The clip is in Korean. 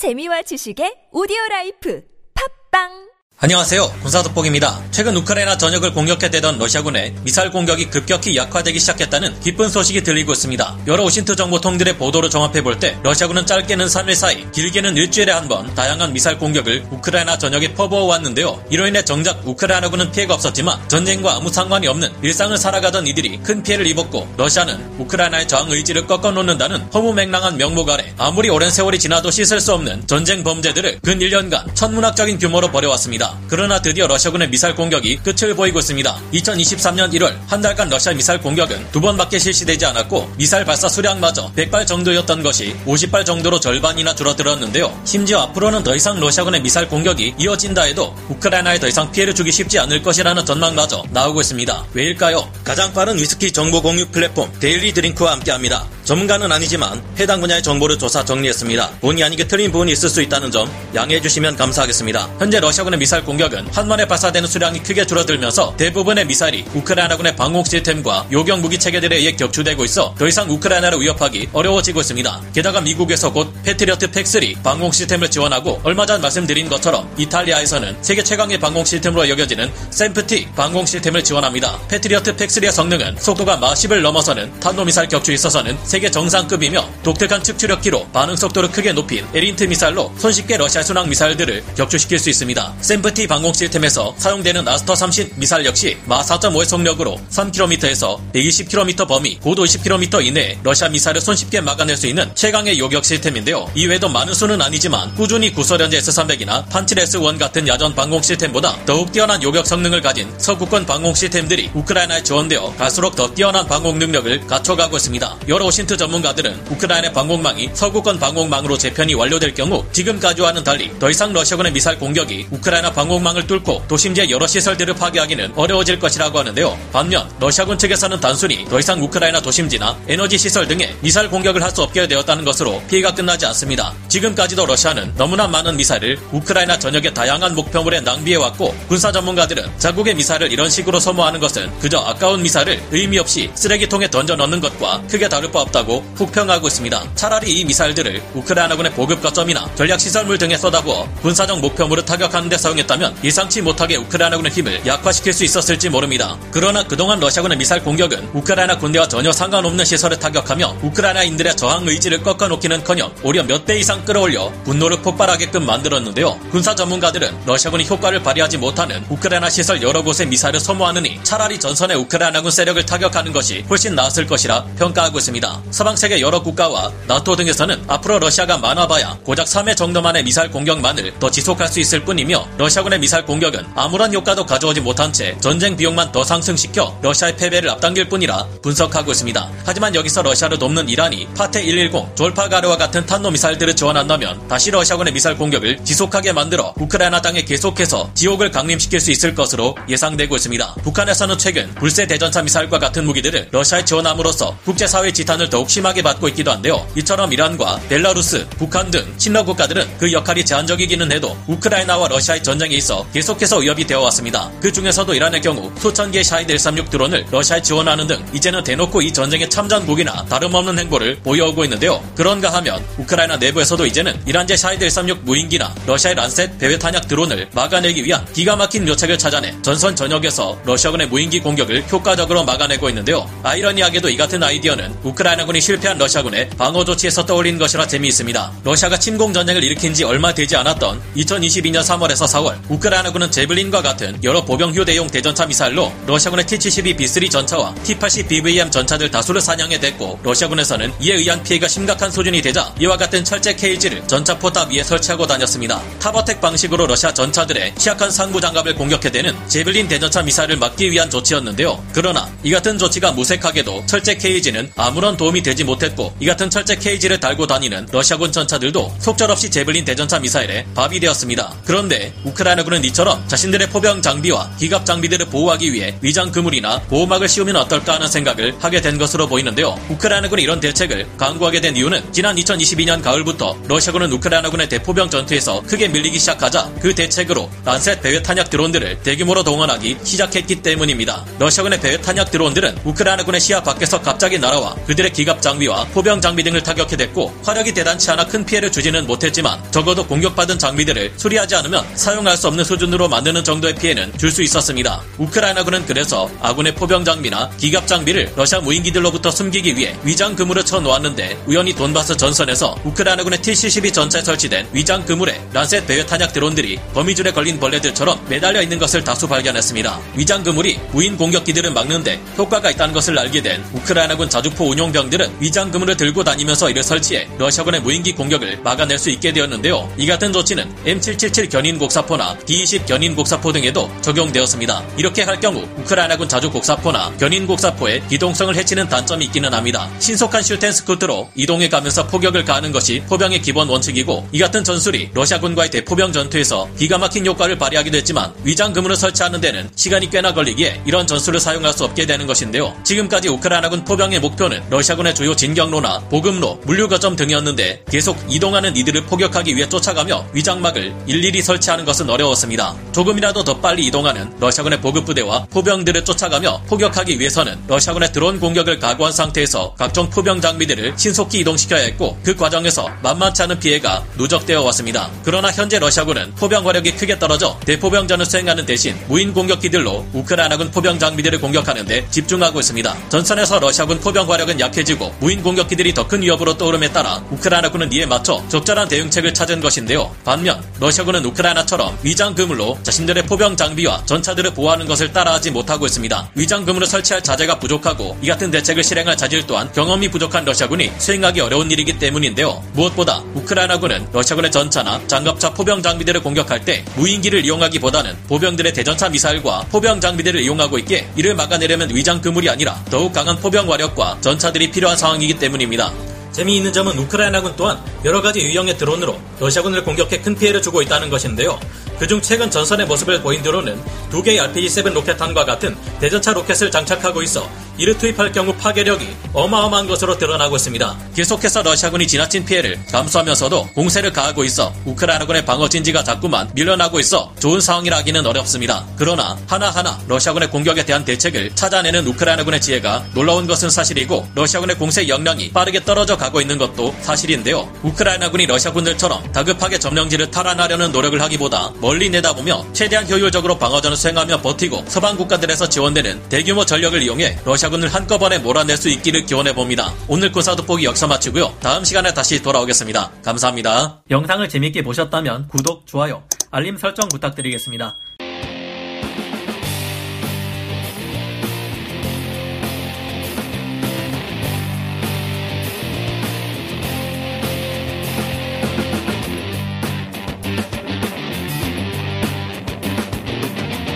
재미와 지식의 오디오 라이프. 팟빵 안녕하세요. 군사돋보기입니다. 최근 우크라이나 전역을 공격해대던 러시아군의 미사일 공격이 급격히 약화되기 시작했다는 기쁜 소식이 들리고 있습니다. 여러 OSINT 정보통들의 보도를 종합해볼 때 러시아군은 짧게는 3일 사이, 길게는 일주일에 한 번 다양한 미사일 공격을 우크라이나 전역에 퍼부어 왔는데요. 이로 인해 정작 우크라이나군은 피해가 없었지만 전쟁과 아무 상관이 없는 일상을 살아가던 이들이 큰 피해를 입었고 러시아는 우크라이나의 저항 의지를 꺾어놓는다는 허무맹랑한 명목 아래 아무리 오랜 세월이 지나도 씻을 수 없는 전쟁 범죄들을 근 1년간 천문학적인 규모로 벌여왔습니다. 그러나 드디어 러시아군의 미사일 공격이 끝을 보이고 있습니다. 2023년 1월 한 달간 러시아 미사일 공격은 두 번밖에 실시되지 않았고 미사일 발사 수량마저 100발 정도였던 것이 50발 정도로 절반이나 줄어들었는데요. 심지어 앞으로는 더 이상 러시아군의 미사일 공격이 이어진다 해도 우크라이나에 더 이상 피해를 주기 쉽지 않을 것이라는 전망마저 나오고 있습니다. 왜일까요? 가장 빠른 위스키 정보 공유 플랫폼 데일리 드링크와 함께합니다. 전문가는 아니지만 해당 분야의 정보를 조사 정리했습니다. 본의 아니게 틀린 부분이 있을 수 있다는 점 양해해 주시면 감사하겠습니다. 현재 러시아군의 미사일 공격은 한번에 발사되는 수량이 크게 줄어들면서 대부분의 미사일이 우크라이나군의 방공 시스템과 요격 무기 체계들에 의해 격추되고 있어 더 이상 우크라이나를 위협하기 어려워지고 있습니다. 게다가 미국에서 곧 패트리어트 PAC3 방공 시스템을 지원하고 얼마 전 말씀드린 것처럼 이탈리아에서는 세계 최강의 방공 시스템으로 여겨지는 SAMP/T 방공 시스템을 지원합니다. 패트리어트 PAC3의 성능은 속도가 마하 10을 넘어서는 탄도미사일 격추에 있어서는 세계 정상급이며 독특한 측추력기로 반응 속도를 크게 높인 ERINT 미사일로 손쉽게 러시아 순항 미사일들을 격추시킬 수 있습니다. SAMP/T 방공 시스템에서 사용되는 아스터 30 미사일 역시 마하 4.5의 속력으로 3km에서 120km 범위, 고도 20km 이내에 러시아 미사일을 손쉽게 막아낼 수 있는 최강의 요격 시스템인데요. 이외에도 많은 수는 아니지만 꾸준히 구소련제 S300이나 판치르 S1 같은 야전 방공 시스템보다 더욱 뛰어난 요격 성능을 가진 서구권 방공 시스템들이 우크라이나에 지원되어 갈수록 더 뛰어난 방공 능력을 갖춰가고 있습니다. 여러 OSINT 전문가들은 우크라이나 방공망이 서구권 방공망으로 재편이 완료될 경우 지금까지와는 달리 더 이상 러시아군의 미사일 공격이 우크라이나 방공망을 뚫고 도심지의 여러 시설들을 파괴하기는 어려워질 것이라고 하는데요. 반면 러시아군 측에서는 단순히 더 이상 우크라이나 도심지나 에너지 시설 등에 미사일 공격을 할 수 없게 되었다는 것으로 피해가 끝나지 않습니다. 지금까지도 러시아는 너무나 많은 미사일을 우크라이나 전역의 다양한 목표물에 낭비해왔고 군사 전문가들은 자국의 미사일을 이런 식으로 소모하는 것은 그저 아까운 미사일을 의미 없이 쓰레기통에 던져 넣는 것과 크게 다를 바 없다고 혹평하고 있습니다. 차라리 이 미사일들을 우크라이나군의 보급 거점이나 전략 시설물 등에 쏟아부어 군사적 목표물을 타격하는 데 사용 했다면 예상치 못하게 우크라이나군의 힘을 약화시킬 수 있었을지 모릅니다. 그러나 그동안 러시아군의 미사일 공격은 우크라이나 군대와 전혀 상관없는 시설을 타격하며 우크라이나인들의 저항 의지를 꺾어놓기는커녕 오히려 몇배 이상 끌어올려 분노를 폭발하게끔 만들었는데요. 군사 전문가들은 러시아군이 효과를 발휘하지 못하는 우크라이나 시설 여러 곳에 미사일을 소모하느니 차라리 전선의 우크라이나군 세력을 타격하는 것이 훨씬 나았을 것이라 평가하고 있습니다. 서방 세계 여러 국가와 나토 등에서는 앞으로 러시아가 많아봐야 고작 3회 정도만의 미사일 공격만을 더 지속할 수 있을 뿐이며 러시아 군의 미사일 공격은 아무런 효과도 가져오지 못한 채 전쟁 비용만 더 상승시켜 러시아의 패배를 앞당길 뿐이라 분석하고 있습니다. 하지만 여기서 러시아를 돕는 이란이 파테 110, 졸파가르와 같은 탄도 미사일들을 지원한다면 다시 러시아군의 미사일 공격을 지속하게 만들어 우크라이나 땅에 계속해서 지옥을 강림시킬 수 있을 것으로 예상되고 있습니다. 북한에서는 최근 불세 대전차 미사일과 같은 무기들을 러시아에 지원함으로써 국제사회 지탄을 더욱 심하게 받고 있기도 한데요. 이처럼 이란과 벨라루스, 북한 등 친러 국가들은 그 역할이 제한적이기는 해도 우크라이나와 러시아의 전쟁에 있어 계속해서 위협이 되어 왔습니다. 그 중에서도 이란의 경우 수천 개의 샤이드 136 드론을 러시아에 지원하는 등 이제는 대놓고 이 전쟁의 참전국이나 다름없는 행보를 보여오고 있는데요. 그런가 하면 우크라이나 내부에서도 이제는 이란제 샤이드 136 무인기나 러시아의 란셋 배회 탄약 드론을 막아내기 위한 기가 막힌 묘책을 찾아내 전선 전역에서 러시아군의 무인기 공격을 효과적으로 막아내고 있는데요. 아이러니하게도 이 같은 아이디어는 우크라이나군이 실패한 러시아군의 방어 조치에서 떠올린 것이라 재미있습니다. 러시아가 침공 전쟁을 일으킨 지 얼마 되지 않았던 2022년 3월에서 4월 우크라이나군은 Javelin과 같은 여러 보병 휴 대용 대전차 미사일로 러시아군의 T-72B3 전차와 T-80 BVM 전차들 다수를 사냥해댔고 러시아군에서는 이에 의한 피해가 심각한 수준이 되자 이와 같은 철제 케이지를 전차 포탑 위에 설치하고 다녔습니다. top attack 방식으로 러시아 전차들의 취약한 상부 장갑을 공격해 대는 Javelin 대전차 미사일을 막기 위한 조치였는데요. 그러나 이 같은 조치가 무색하게도 철제 케이지는 아무런 도움이 되지 못했고 이 같은 철제 케이지를 달고 다니는 러시아군 전차들도 속절없이 Javelin 대전차 미사일에 밥이 되었습니다. 그런데 우크라 우크라이나군은 이처럼 자신들의 포병 장비와 기갑 장비들을 보호하기 위해 위장 그물이나 보호막을 씌우면 어떨까 하는 생각을 하게 된 것으로 보이는데요. 우크라이나군이 이런 대책을 강구하게 된 이유는 지난 2022년 가을부터 러시아군은 우크라이나군의 대포병 전투에서 크게 밀리기 시작하자 그 대책으로 Lancet 배회 탄약 드론들을 대규모로 동원하기 시작했기 때문입니다. 러시아군의 배회 탄약 드론들은 우크라이나군의 시야 밖에서 갑자기 날아와 그들의 기갑 장비와 포병 장비 등을 타격해 댔고 화력이 대단치 않아 큰 피해를 주지는 못했지만 적어도 공격받은 장비들을 수리하지 않으면 사용할 수 없는 수준으로 만드는 정도의 피해는 줄 수 있었습니다. 우크라이나군은 그래서 아군의 포병 장비나 기갑 장비를 러시아 무인기들로부터 숨기기 위해 위장 그물을 쳐놓았는데 우연히 돈바스 전선에서 우크라이나군의 T-72 전차에 설치된 위장 그물에 Lancet 배회 탄약 드론들이 거미줄에 걸린 벌레들처럼 매달려 있는 것을 다수 발견했습니다. 위장 그물이 무인 공격기들을 막는데 효과가 있다는 것을 알게 된 우크라이나군 자주포 운용병들은 위장 그물을 들고 다니면서 이를 설치해 러시아군의 무인기 공격을 막아낼 수 있게 되었는데요. 이 같은 조치는 M777 견인 곡사포 나 D20 견인 곡사포 등에도 적용되었습니다. 이렇게 할 경우 우크라이나군 자주 곡사포나 견인 곡사포의 기동성을 해치는 단점이 있기는 합니다. 신속한 shoot and scoot로 이동해 가면서 포격을 가하는 것이 포병의 기본 원칙이고 이 같은 전술이 러시아군과의 대포병 전투에서 기가 막힌 효과를 발휘하기도 했지만 위장 그물을 설치하는 데는 시간이 꽤나 걸리기에 이런 전술을 사용할 수 없게 되는 것인데요. 지금까지 우크라이나군 포병의 목표는 러시아군의 주요 진격로나 보급로, 물류 거점 등이었는데 계속 이동하는 이들을 포격하기 위해 쫓아가며 위장막을 일일이 설치하는 것은 어려웠습니다. 조금이라도 더 빨리 이동하는 러시아군의 보급부대와 포병들을 쫓아가며 포격하기 위해서는 러시아군의 드론 공격을 각오한 상태에서 각종 포병 장비들을 신속히 이동시켜야 했고 그 과정에서 만만치 않은 피해가 누적되어 왔습니다. 그러나 현재 러시아군은 포병 화력이 크게 떨어져 대포병전을 수행하는 대신 무인 공격기들로 우크라이나군 포병 장비들을 공격하는데 집중하고 있습니다. 전선에서 러시아군 포병 화력은 약해지고 무인 공격기들이 더 큰 위협으로 떠오름에 따라 우크라이나군은 이에 맞춰 적절한 대응책을 찾은 것인데요. 반면 러시아군은 우크라이나처럼 위장 그물로 자신들의 포병 장비와 전차들을 보호하는 것을 따라하지 못하고 있습니다. 위장 그물을 설치할 자재가 부족하고 이 같은 대책을 실행할 자질 또한 경험이 부족한 러시아군이 수행하기 어려운 일이기 때문인데요. 무엇보다 우크라이나군은 러시아군의 전차나 장갑차 포병 장비들을 공격할 때 무인기를 이용하기보다는 보병들의 대전차 미사일과 포병 장비들을 이용하고 있기에 이를 막아내려면 위장 그물이 아니라 더욱 강한 포병 화력과 전차들이 필요한 상황이기 때문입니다. 재미있는 점은 우크라이나군 또한 여러 가지 유형의 드론으로 러시아군을 공격해 큰 피해를 주고 있다는 것인데요. 그중 최근 전선의 모습을 보인 드론은 두 개의 RPG-7 로켓탄과 같은 대전차 로켓을 장착하고 있어 이를 투입할 경우 파괴력이 어마어마한 것으로 드러나고 있습니다. 계속해서 러시아군이 지나친 피해를 감수하면서도 공세를 가하고 있어 우크라이나군의 방어 진지가 자꾸만 밀려나고 있어 좋은 상황이라기는 어렵습니다. 그러나 하나하나 러시아군의 공격에 대한 대책을 찾아내는 우크라이나군의 지혜가 놀라운 것은 사실이고 러시아군의 공세 역량이 빠르게 떨어져 가고 있는 것도 사실인데요. 우크라이나군이 러시아군들처럼 다급하게 점령지를 탈환하려는 노력을 하기보다 멀리 내다보며 최대한 효율적으로 방어전을 수행하며 버티고 서방 국가들에서 지원되는 대규모 전력을 이용해 러시아군을 한꺼번에 몰아낼 수 있기를 기원해 봅니다. 오늘 군사 돋보기 역사 마치고요. 다음 시간에 다시 돌아오겠습니다. 감사합니다. 영상을 재밌게 보셨다면 구독, 좋아요, 알림 설정 부탁드리겠습니다.